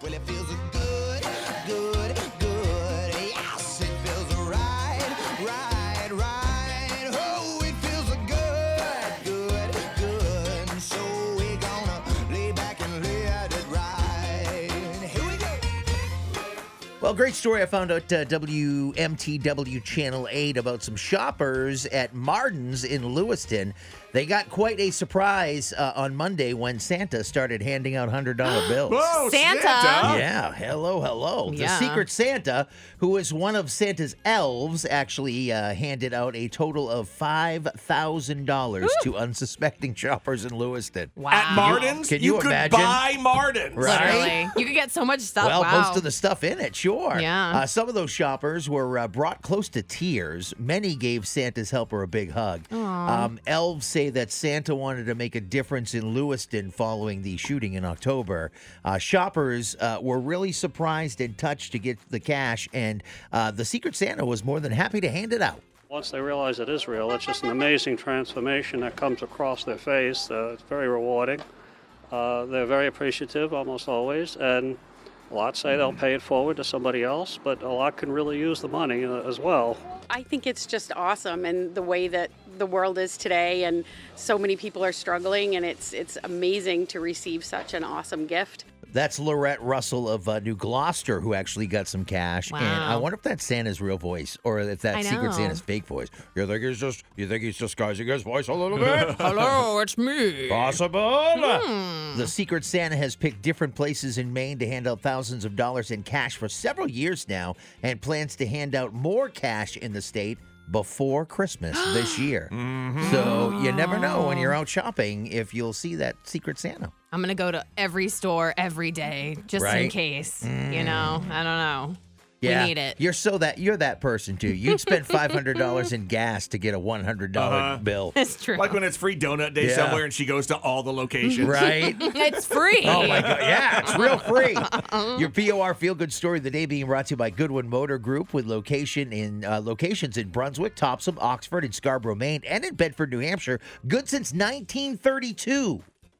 Well, it feels Well, great story I found out uh, WMTW Channel 8 about some shoppers at Marden's in Lewiston. They got quite a surprise uh, on Monday when Santa started handing out $100 bills. Whoa, Santa. Yeah, hello, hello. The Secret Santa, who is one of Santa's elves, actually uh, handed out a total of $5,000 to unsuspecting shoppers in Lewiston. Wow. At Marden's, Can you could imagine? buy Marden's. Right. Literally. You could get so much stuff. Well, wow. most of the stuff in it, sure. Yeah. Uh, some of those shoppers were uh, brought close to tears. Many gave Santa's helper a big hug. Um, elves say that Santa wanted to make a difference in Lewiston following the shooting in October. Uh, shoppers uh, were really surprised and touched to get the cash, and uh, the Secret Santa was more than happy to hand it out. Once they realize it is real, it's just an amazing transformation that comes across their face. Uh, it's very rewarding. Uh, they're very appreciative almost always, and a lot say they'll pay it forward to somebody else, but a lot can really use the money uh, as well. I think it's just awesome and the way that the world is today and so many people are struggling and it's it's amazing to receive such an awesome gift. That's Lorette Russell of uh, New Gloucester who actually got some cash. And I wonder if that's Santa's real voice or if that's Secret. Santa's fake voice. You think he's just you think he's disguising his voice a little bit? Hello, it's me. Possible. Hmm. The Secret Santa has picked different places in Maine to hand out thousands of dollars in cash for several years now and plans to hand out more cash in the state before Christmas this year. Mm-hmm. So you never know when you're out shopping if you'll see that Secret Santa. I'm gonna go to every store every day just in Right? case. You mm. know, I don't know. Yeah, We need it. You're so that you're that person too. You'd spend five hundred dollars in gas to get a one hundred Uh-huh. bill, It's true. Like when it's free donut day Yeah. somewhere and she goes to all the locations. right? it's free. Oh my god, yeah, it's real free. Your POR feel good story of the day being brought to you by Goodwin Motor Group with location in uh, locations in Brunswick, Topsham, Oxford, and Scarborough, Maine, and in Bedford, New Hampshire. Good since 1932.